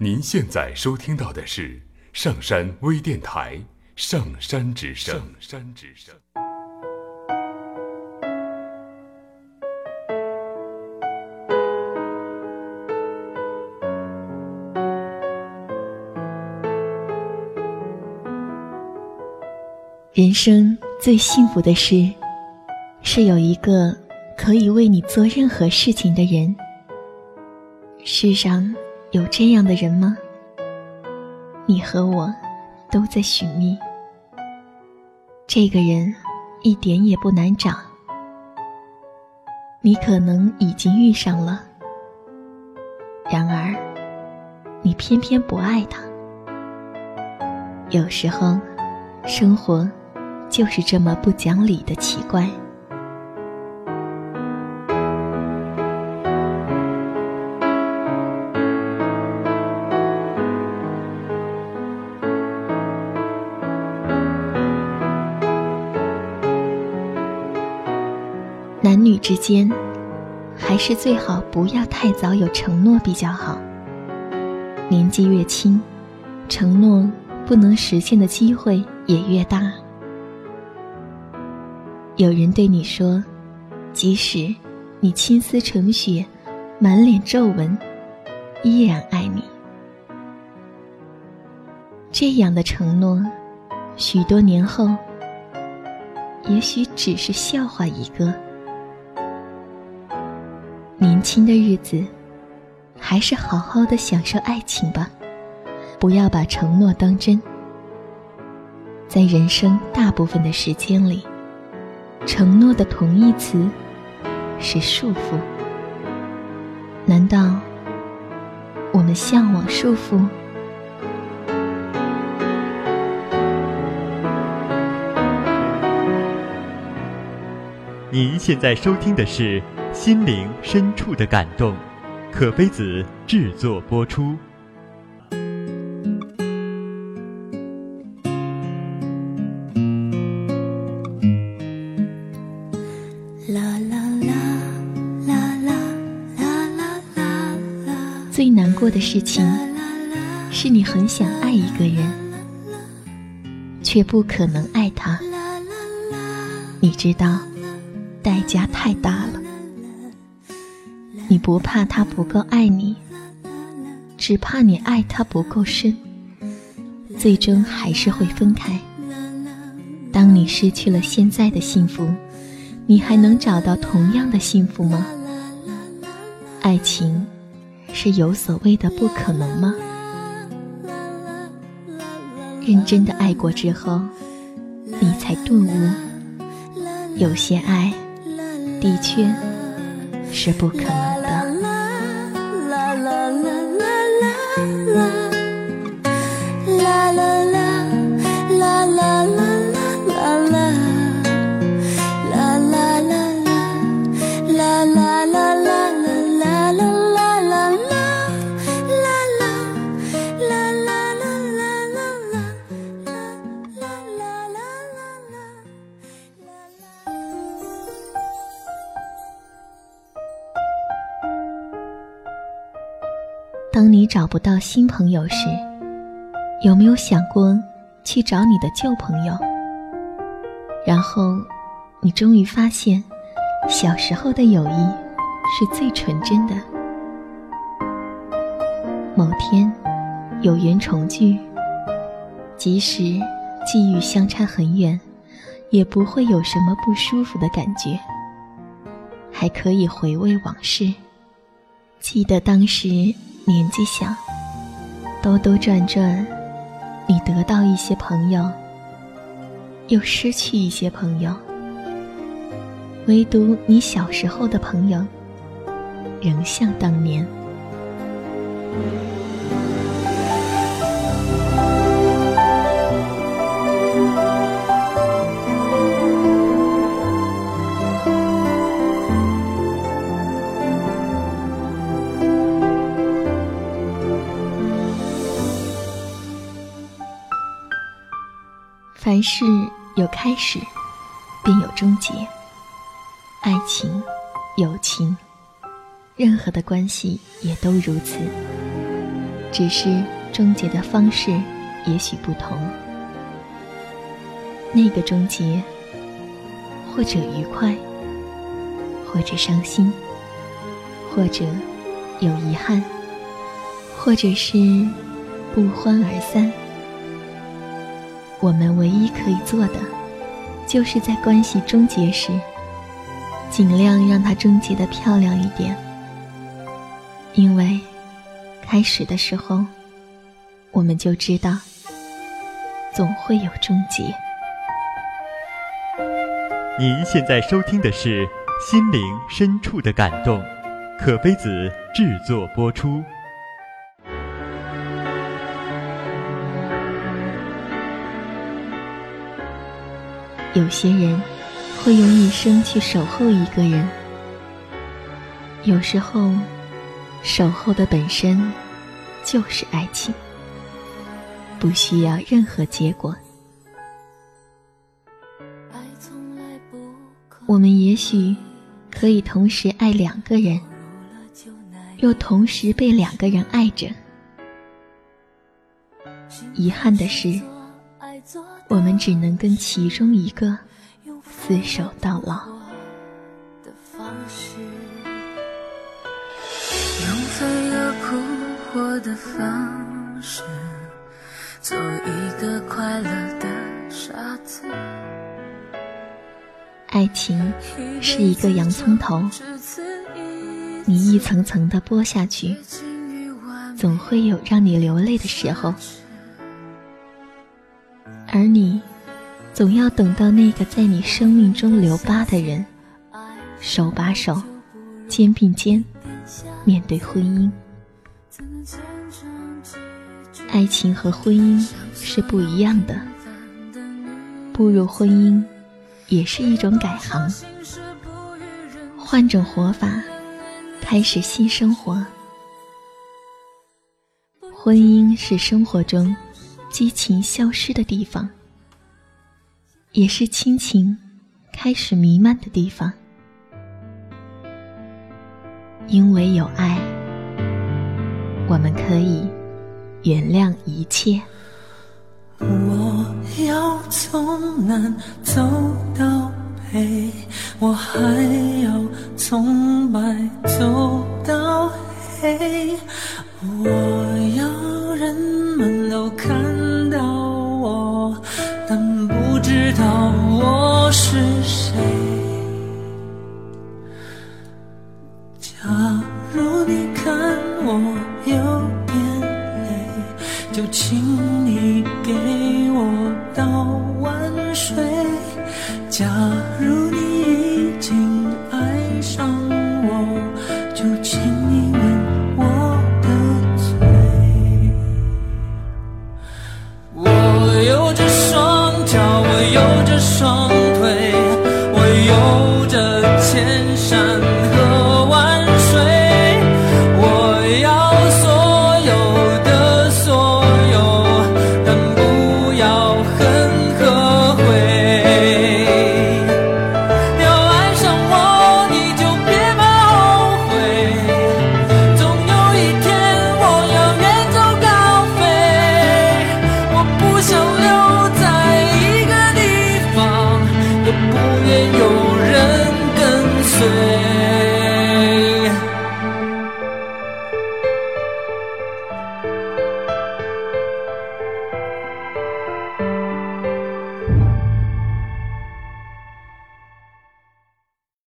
您现在收听到的是上山微电台《上山之声》。上山之声。人生最幸福的事，是有一个可以为你做任何事情的人。世上有这样的人吗？你和我都在寻觅。这个人一点也不难找，你可能已经遇上了，然而你偏偏不爱他。有时候，生活。就是这么不讲理的奇怪。男女之间，还是最好不要太早有承诺比较好。年纪越轻，承诺不能实现的机会也越大。有人对你说：“即使你青丝成雪，满脸皱纹，依然爱你。”这样的承诺，许多年后，也许只是笑话一个。年轻的日子，还是好好的享受爱情吧，不要把承诺当真。在人生大部分的时间里。承诺的同义词是束缚。难道我们向往束缚？您现在收听的是《心灵深处的感动》，可菲子制作播出。最难过的事情，是你很想爱一个人，却不可能爱他。你知道，代价太大了。你不怕他不够爱你，只怕你爱他不够深，最终还是会分开。当你失去了现在的幸福，你还能找到同样的幸福吗？爱情。是有所谓的不可能吗？认真的爱过之后，你才顿悟，有些爱的确是不可能当你找不到新朋友时，有没有想过去找你的旧朋友？然后，你终于发现，小时候的友谊是最纯真的。某天，有缘重聚，即使际遇相差很远，也不会有什么不舒服的感觉，还可以回味往事，记得当时。年纪小，兜兜转转，你得到一些朋友，又失去一些朋友，唯独你小时候的朋友，仍像当年。凡事有开始，便有终结。爱情、友情，任何的关系也都如此。只是终结的方式也许不同。那个终结，或者愉快，或者伤心，或者有遗憾，或者是不欢而散。我们唯一可以做的，就是在关系终结时，尽量让它终结的漂亮一点。因为开始的时候，我们就知道，总会有终结。您现在收听的是《心灵深处的感动》，可菲子制作播出。有些人会用一生去守候一个人，有时候，守候的本身就是爱情，不需要任何结果。我们也许可以同时爱两个人，又同时被两个人爱着。遗憾的是。我们只能跟其中一个厮守到老。用飞蛾扑火的方式，做一个快乐的傻子。爱情是一个洋葱头，你一层层的剥下去，总会有让你流泪的时候。而你，总要等到那个在你生命中留疤的人，手把手，肩并肩，面对婚姻。爱情和婚姻是不一样的，步入婚姻也是一种改行，换种活法，开始新生活。婚姻是生活中。激情消失的地方，也是亲情开始弥漫的地方。因为有爱，我们可以原谅一切。我要从南走到北，我还要从白走到黑，我要人们都看。道我是谁？假如你看我有点累，就请你给我倒碗水。假如你。